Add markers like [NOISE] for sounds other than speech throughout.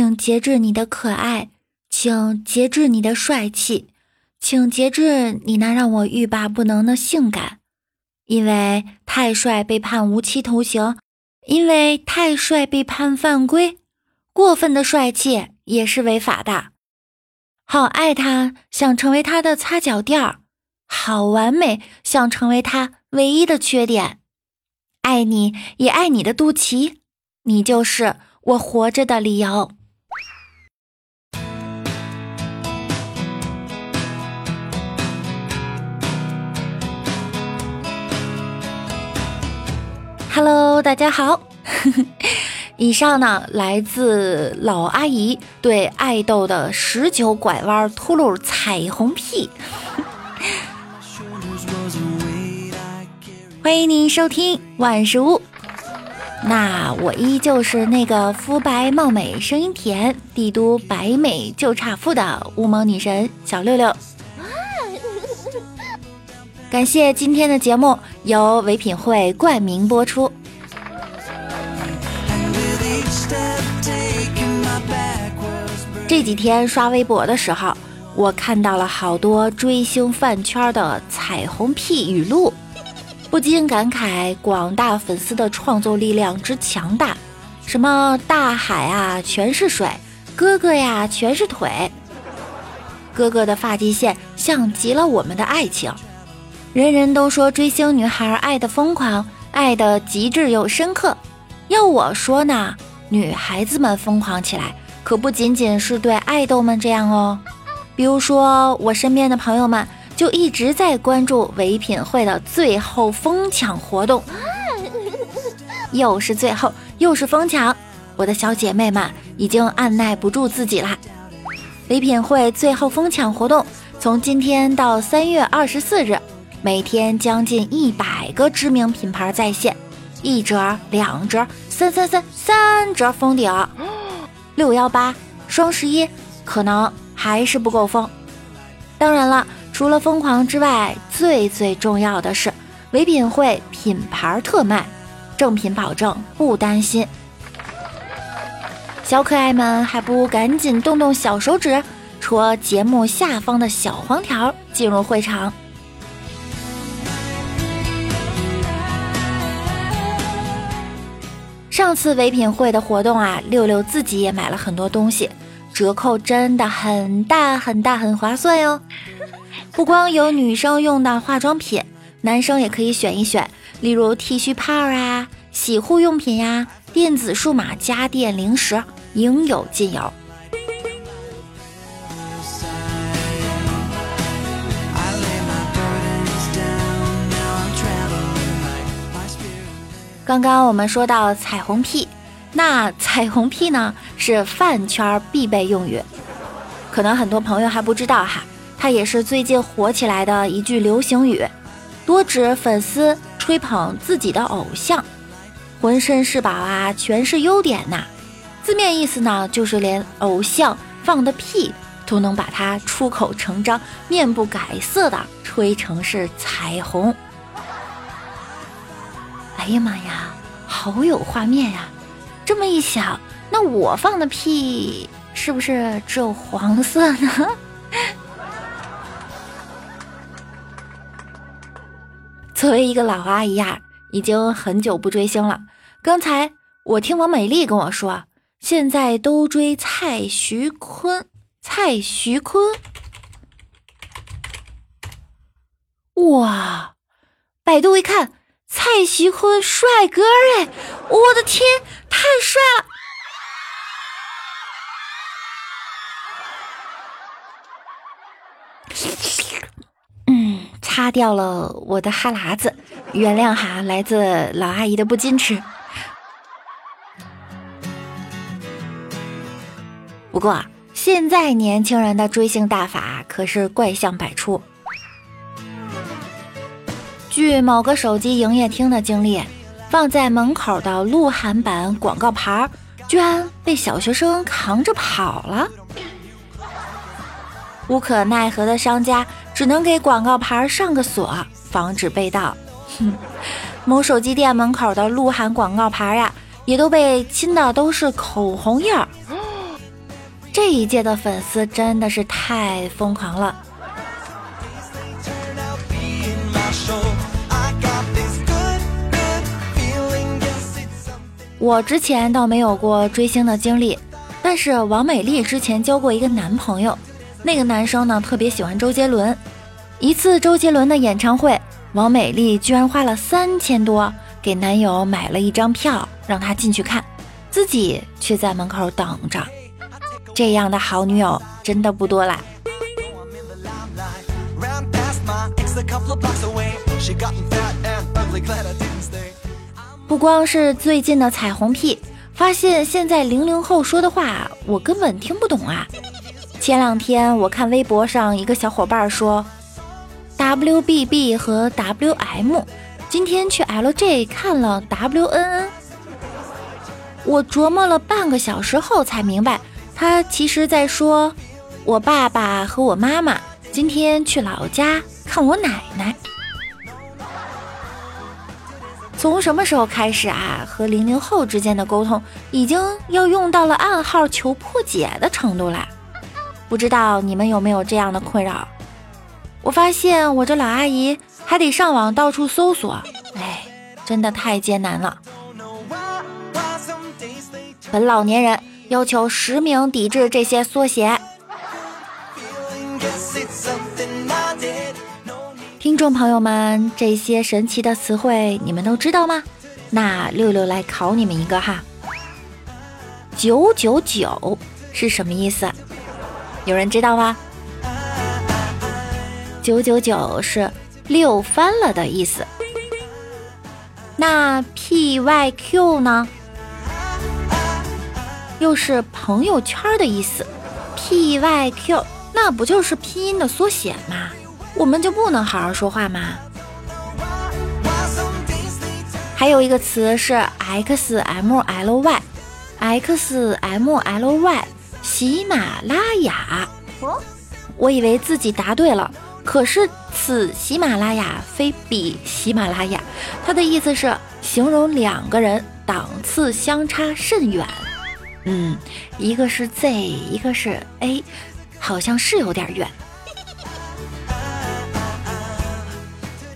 请节制你的可爱，请节制你的帅气，请节制你那让我欲罢不能的性感。因为太帅被判无期徒刑，因为太帅被判犯规，过分的帅气也是违法的。好爱他，想成为他的擦脚垫儿；好完美，想成为他唯一的缺点。爱你也爱你的肚脐，你就是我活着的理由。Hello，大家好。[LAUGHS] 以上呢，来自老阿姨对爱豆的十九拐弯秃噜彩虹屁。[LAUGHS] 欢迎您收听万事屋。那我依旧是那个肤白貌美、声音甜、帝都白美就差富的乌蒙女神小六六。感谢今天的节目由唯品会冠名播出。这几天刷微博的时候，我看到了好多追星饭圈的彩虹屁语录，不禁感慨广大粉丝的创作力量之强大。什么大海啊全是水，哥哥呀全是腿，哥哥的发际线像极了我们的爱情。人人都说追星女孩爱的疯狂，爱的极致又深刻。要我说呢，女孩子们疯狂起来，可不仅仅是对爱豆们这样哦。比如说，我身边的朋友们就一直在关注唯品会的最后疯抢活动，又是最后又是疯抢，我的小姐妹们已经按耐不住自己啦。唯品会最后疯抢活动从今天到三月二十四日。每天将近一百个知名品牌在线，一折、两折、三三三三折封顶。[GASPS] 六幺八、双十一可能还是不够疯。当然了，除了疯狂之外，最最重要的是唯品会品牌特卖，正品保证，不担心。小可爱们还不赶紧动动小手指，戳节目下方的小黄条进入会场。上次唯品会的活动啊，六六自己也买了很多东西，折扣真的很大很大，很划算哟。[LAUGHS] 不光有女生用的化妆品，男生也可以选一选，例如剃须泡啊、洗护用品呀、电子数码家电零食，应有尽有。刚刚我们说到彩虹屁，那彩虹屁呢是饭圈必备用语，可能很多朋友还不知道哈，它也是最近火起来的一句流行语，多指粉丝吹捧自己的偶像，浑身是宝啊，全是优点呐。字面意思呢，就是连偶像放的屁都能把它出口成章、面不改色的吹成是彩虹。哎呀妈呀，好有画面呀！这么一想，那我放的屁是不是只有黄色呢？[LAUGHS] 作为一个老阿姨呀，已经很久不追星了。刚才我听王美丽跟我说，现在都追蔡徐坤。蔡徐坤，哇！百度一看。蔡徐坤帅哥哎，我的天，太帅了！嗯，擦掉了我的哈喇子，原谅哈，来自老阿姨的不矜持。不过，现在年轻人的追星大法可是怪象百出。据某个手机营业厅的经历，放在门口的鹿晗版广告牌居然被小学生扛着跑了。无可奈何的商家只能给广告牌上个锁，防止被盗。某手机店门口的鹿晗广告牌呀，也都被亲的都是口红印儿。[GASPS] 这一届的粉丝真的是太疯狂了。我之前倒没有过追星的经历，但是王美丽之前交过一个男朋友，那个男生呢特别喜欢周杰伦。一次周杰伦的演唱会，王美丽居然花了三千多给男友买了一张票，让他进去看，自己却在门口等着。这样的好女友真的不多啦。不光是最近的彩虹屁，发现现在零零后说的话我根本听不懂啊。前两天我看微博上一个小伙伴说，WBB 和 WM，今天去 LG 看了 WNN。我琢磨了半个小时后才明白，他其实在说，我爸爸和我妈妈今天去老家看我奶奶。从什么时候开始啊？和零零后之间的沟通已经要用到了暗号求破解的程度了。不知道你们有没有这样的困扰？我发现我这老阿姨还得上网到处搜索，哎，真的太艰难了。本老年人要求实名抵制这些缩写。听众朋友们，这些神奇的词汇你们都知道吗？那六六来考你们一个哈。九九九是什么意思？有人知道吗？九九九是六翻了的意思。那 P Y Q 呢？又是朋友圈的意思。P Y Q 那不就是拼音的缩写吗？我们就不能好好说话吗？还有一个词是 X M L Y，X M L Y，喜马拉雅。我以为自己答对了，可是此喜马拉雅非彼喜马拉雅，它的意思是形容两个人档次相差甚远。嗯，一个是 Z，一个是 A，好像是有点远。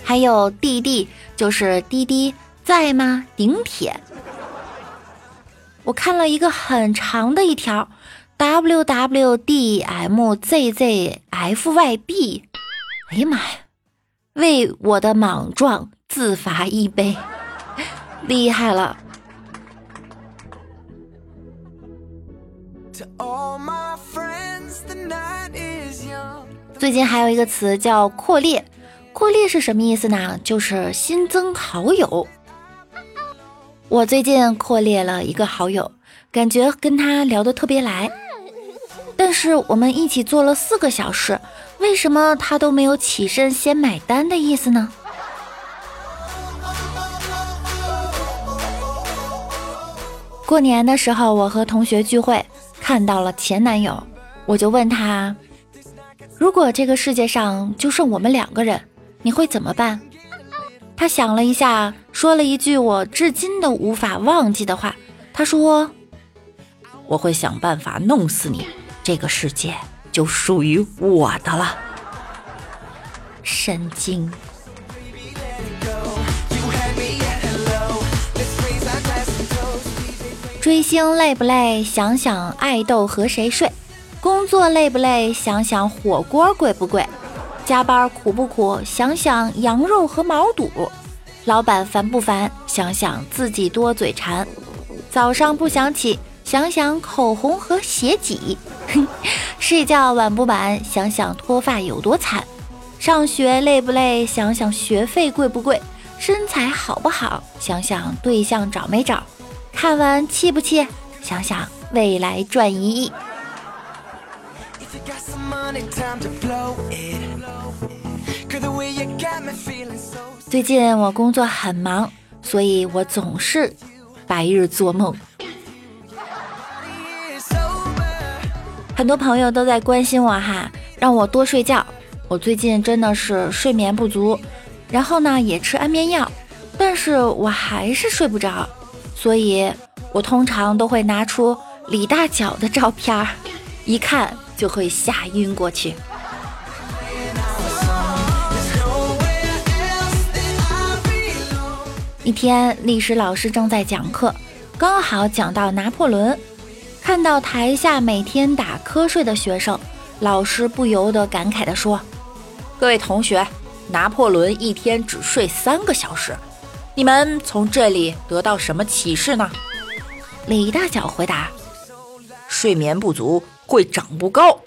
还有滴滴，就是滴滴在吗？顶帖。我看了一个很长的一条，W W D M Z Z F Y B。哎呀妈呀！为我的莽撞自罚一杯，厉害了。最近还有一个词叫扩列。扩列是什么意思呢？就是新增好友。我最近扩列了一个好友，感觉跟他聊得特别来。但是我们一起做了四个小时，为什么他都没有起身先买单的意思呢？过年的时候，我和同学聚会，看到了前男友，我就问他：如果这个世界上就剩我们两个人？你会怎么办？他想了一下，说了一句我至今都无法忘记的话。他说：“我会想办法弄死你，这个世界就属于我的了。”神经。追星累不累？想想爱豆和谁睡。工作累不累？想想火锅贵不贵。加班苦不苦？想想羊肉和毛肚。老板烦不烦？想想自己多嘴馋。早上不想起？想想口红和血迹。[LAUGHS] 睡觉晚不晚？想想脱发有多惨。上学累不累？想想学费贵不贵。身材好不好？想想对象找没找。看完气不气？想想未来赚一亿。最近我工作很忙，所以我总是白日做梦。很多朋友都在关心我哈，让我多睡觉。我最近真的是睡眠不足，然后呢也吃安眠药，但是我还是睡不着。所以我通常都会拿出李大脚的照片儿。一看就会吓晕过去。一天，历史老师正在讲课，刚好讲到拿破仑。看到台下每天打瞌睡的学生，老师不由得感慨地说：“各位同学，拿破仑一天只睡三个小时，你们从这里得到什么启示呢？”李大脚回答：“睡眠不足会长不高。”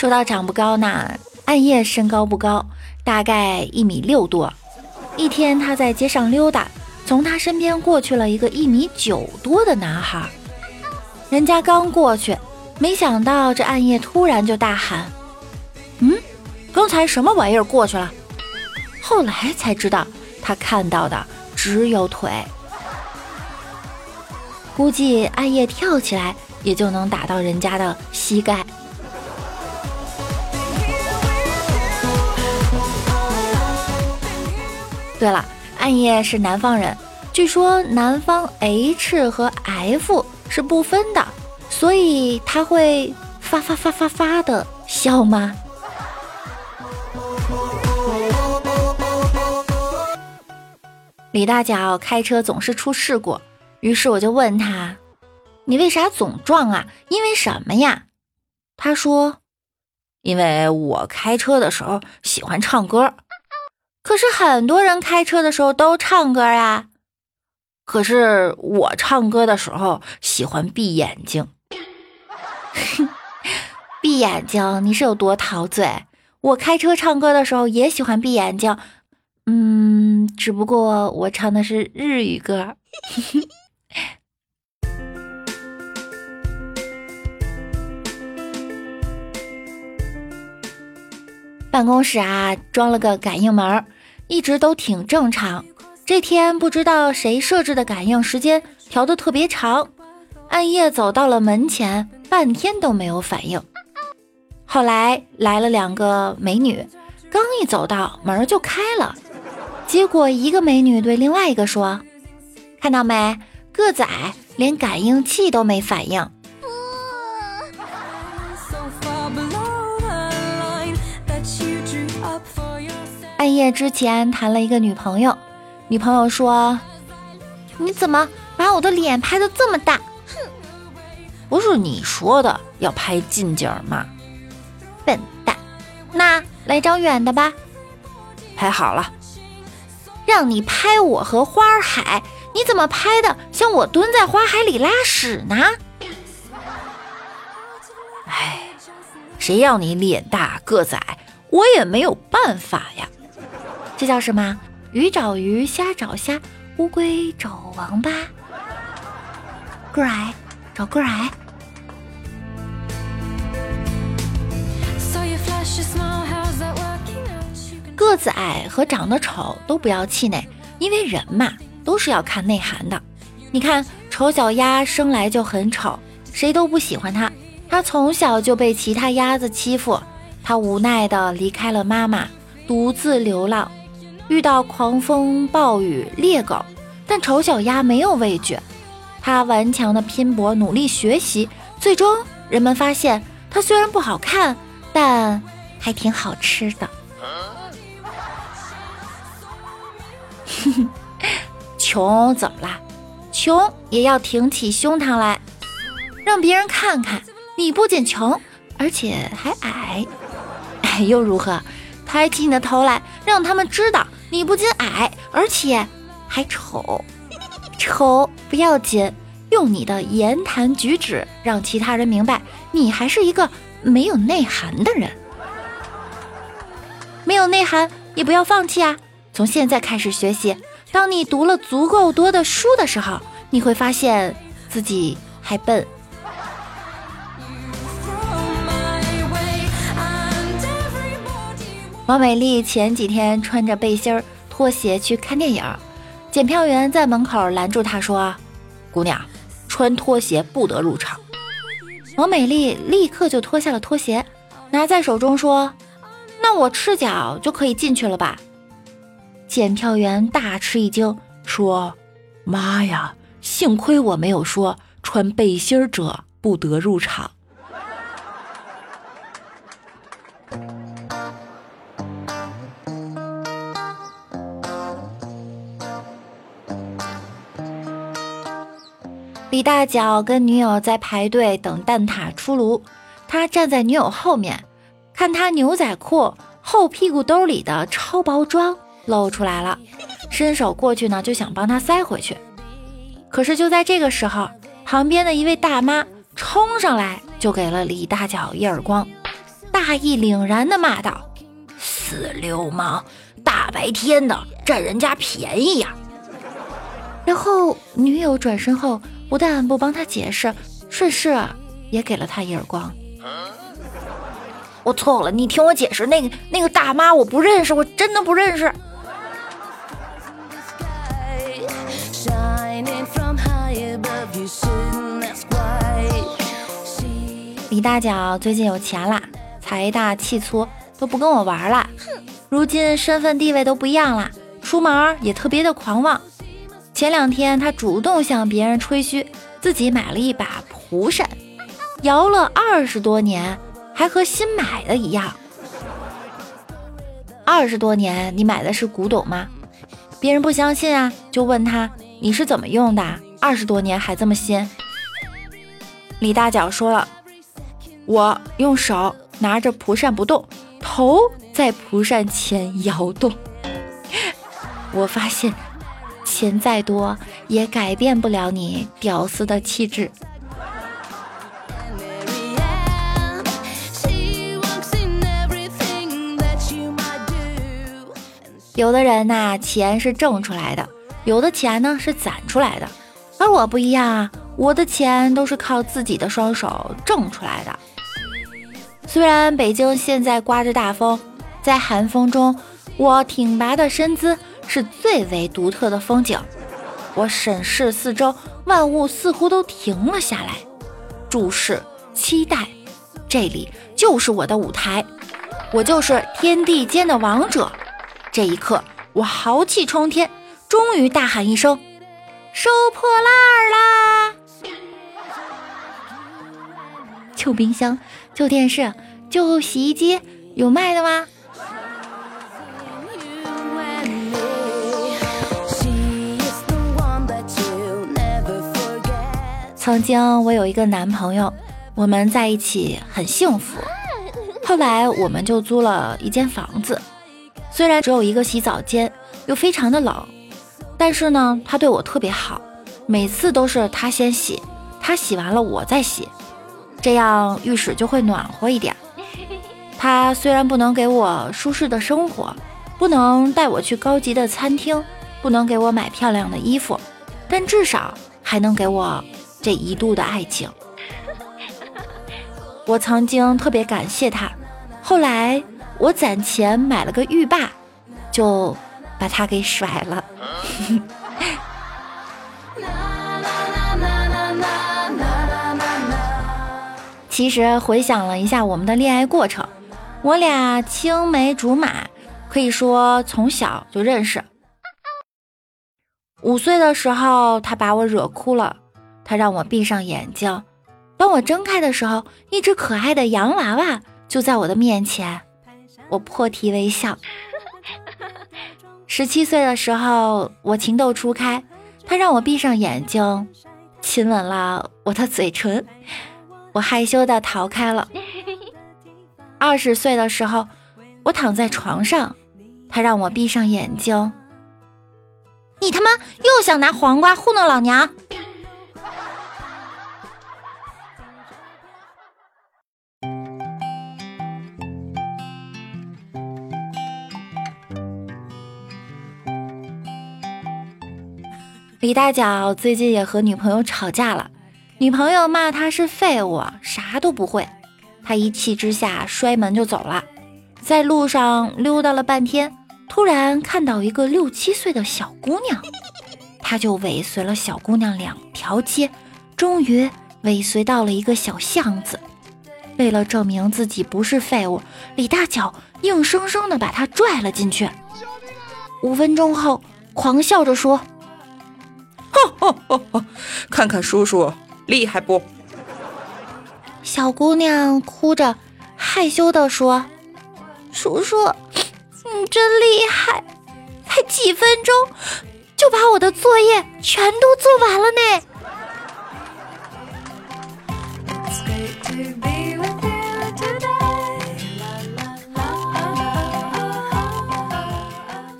说到长不高呢，暗夜身高不高，大概一米六多。一天他在街上溜达，从他身边过去了一个一米九多的男孩。人家刚过去，没想到这暗夜突然就大喊：“嗯，刚才什么玩意儿过去了？”后来才知道，他看到的只有腿。估计暗夜跳起来也就能打到人家的膝盖。对了，暗夜是南方人，据说南方 H 和 F 是不分的，所以他会发发发发发的笑吗？李大脚开车总是出事故，于是我就问他：“你为啥总撞啊？因为什么呀？”他说：“因为我开车的时候喜欢唱歌。”可是很多人开车的时候都唱歌呀，可是我唱歌的时候喜欢闭眼睛。[LAUGHS] 闭眼睛，你是有多陶醉？我开车唱歌的时候也喜欢闭眼睛，嗯，只不过我唱的是日语歌。办公室啊，装了个感应门，一直都挺正常。这天不知道谁设置的感应时间调的特别长，暗夜走到了门前，半天都没有反应。后来来了两个美女，刚一走到门就开了，结果一个美女对另外一个说：“看到没，个子矮，连感应器都没反应。”半夜之前谈了一个女朋友，女朋友说：“你怎么把我的脸拍的这么大？”哼，不是你说的要拍近景吗？笨蛋，那来张远的吧。拍好了，让你拍我和花海，你怎么拍的像我蹲在花海里拉屎呢？哎，谁要你脸大个子矮，我也没有办法呀。这叫什么？鱼找鱼，虾找虾，乌龟找王八，个矮找个矮。个子矮和长得丑都不要气馁，因为人嘛都是要看内涵的。你看，丑小鸭生来就很丑，谁都不喜欢它。它从小就被其他鸭子欺负，它无奈的离开了妈妈，独自流浪。遇到狂风暴雨猎狗，但丑小鸭没有畏惧，它顽强的拼搏，努力学习，最终人们发现它虽然不好看，但还挺好吃的。[LAUGHS] 穷怎么啦？穷也要挺起胸膛来，让别人看看你不仅穷，而且还矮，矮 [LAUGHS] 又如何？抬起你的头来，让他们知道。你不仅矮，而且还丑。丑不要紧，用你的言谈举止让其他人明白，你还是一个没有内涵的人。没有内涵也不要放弃啊！从现在开始学习。当你读了足够多的书的时候，你会发现自己还笨。王美丽前几天穿着背心儿、拖鞋去看电影，检票员在门口拦住她说：“姑娘，穿拖鞋不得入场。”王美丽立刻就脱下了拖鞋，拿在手中说：“那我赤脚就可以进去了吧？”检票员大吃一惊，说：“妈呀，幸亏我没有说穿背心者不得入场。”李大脚跟女友在排队等蛋挞出炉，他站在女友后面，看他牛仔裤后屁股兜里的超薄装露出来了，[LAUGHS] 伸手过去呢就想帮他塞回去，可是就在这个时候，旁边的一位大妈冲上来就给了李大脚一耳光，大义凛然的骂道：“死流氓，大白天的占人家便宜呀！”然后女友转身后。不但不帮他解释，顺势也给了他一耳光。我错了，你听我解释。那个那个大妈我不认识，我真的不认识。李大脚最近有钱了，财大气粗，都不跟我玩了。如今身份地位都不一样了，出门也特别的狂妄。前两天，他主动向别人吹嘘自己买了一把蒲扇，摇了二十多年，还和新买的一样。二十多年，你买的是古董吗？别人不相信啊，就问他你是怎么用的，二十多年还这么新。李大脚说了，我用手拿着蒲扇不动，头在蒲扇前摇动。我发现。钱再多也改变不了你屌丝的气质。有的人呐，钱是挣出来的；有的钱呢是攒出来的。而我不一样啊，我的钱都是靠自己的双手挣出来的。虽然北京现在刮着大风，在寒风中，我挺拔的身姿。是最为独特的风景。我审视四周，万物似乎都停了下来，注视、期待。这里就是我的舞台，我就是天地间的王者。这一刻，我豪气冲天，终于大喊一声：“收破烂啦！”旧冰箱、旧电视、旧洗衣机，有卖的吗？曾经我有一个男朋友，我们在一起很幸福。后来我们就租了一间房子，虽然只有一个洗澡间，又非常的冷，但是呢，他对我特别好，每次都是他先洗，他洗完了我再洗，这样浴室就会暖和一点。他虽然不能给我舒适的生活，不能带我去高级的餐厅，不能给我买漂亮的衣服，但至少还能给我。这一度的爱情，[LAUGHS] 我曾经特别感谢他。后来我攒钱买了个浴霸，就把他给甩了。[LAUGHS] 其实回想了一下我们的恋爱过程，我俩青梅竹马，可以说从小就认识。五岁的时候，他把我惹哭了。他让我闭上眼睛，当我睁开的时候，一只可爱的洋娃娃就在我的面前，我破涕为笑。十七岁的时候，我情窦初开，他让我闭上眼睛，亲吻了我的嘴唇，我害羞的逃开了。二十岁的时候，我躺在床上，他让我闭上眼睛，你他妈又想拿黄瓜糊弄老娘！李大脚最近也和女朋友吵架了，女朋友骂他是废物，啥都不会。他一气之下摔门就走了，在路上溜达了半天，突然看到一个六七岁的小姑娘，他就尾随了小姑娘两条街，终于尾随到了一个小巷子。为了证明自己不是废物，李大脚硬生生的把她拽了进去。五分钟后，狂笑着说：“哈哈哈！看看叔叔厉害不？”小姑娘哭着，害羞地说：“叔叔，你真厉害，才几分钟就把我的作业全都做完了呢。”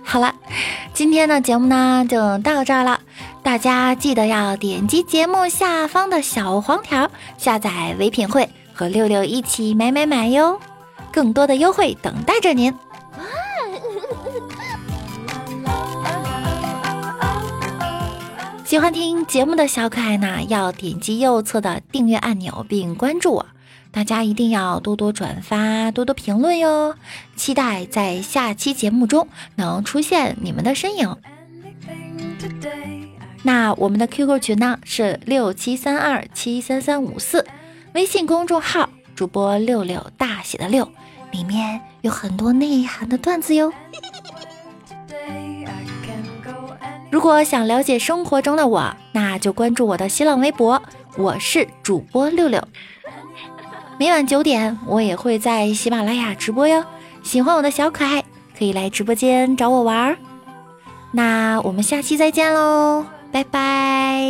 好了，今天的节目呢就到这儿了。大家记得要点击节目下方的小黄条，下载唯品会，和六六一起买买买哟！更多的优惠等待着您。喜欢听节目的小可爱呢，要点击右侧的订阅按钮并关注我。大家一定要多多转发，多多评论哟！期待在下期节目中能出现你们的身影。那我们的 QQ 群呢是六七三二七三三五四，微信公众号主播六六大写的六，里面有很多内涵的段子哟。如果想了解生活中的我，那就关注我的新浪微博，我是主播六六。每晚九点，我也会在喜马拉雅直播哟。喜欢我的小可爱，可以来直播间找我玩儿。那我们下期再见喽，拜拜！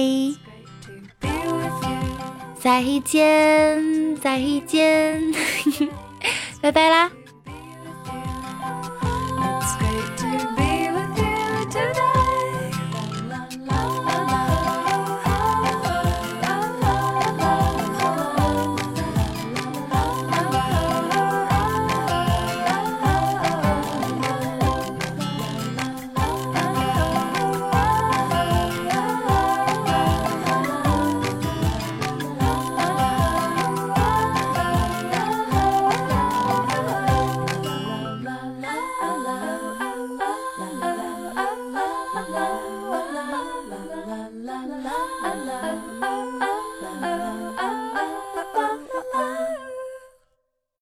再见，再见，[LAUGHS] 拜拜啦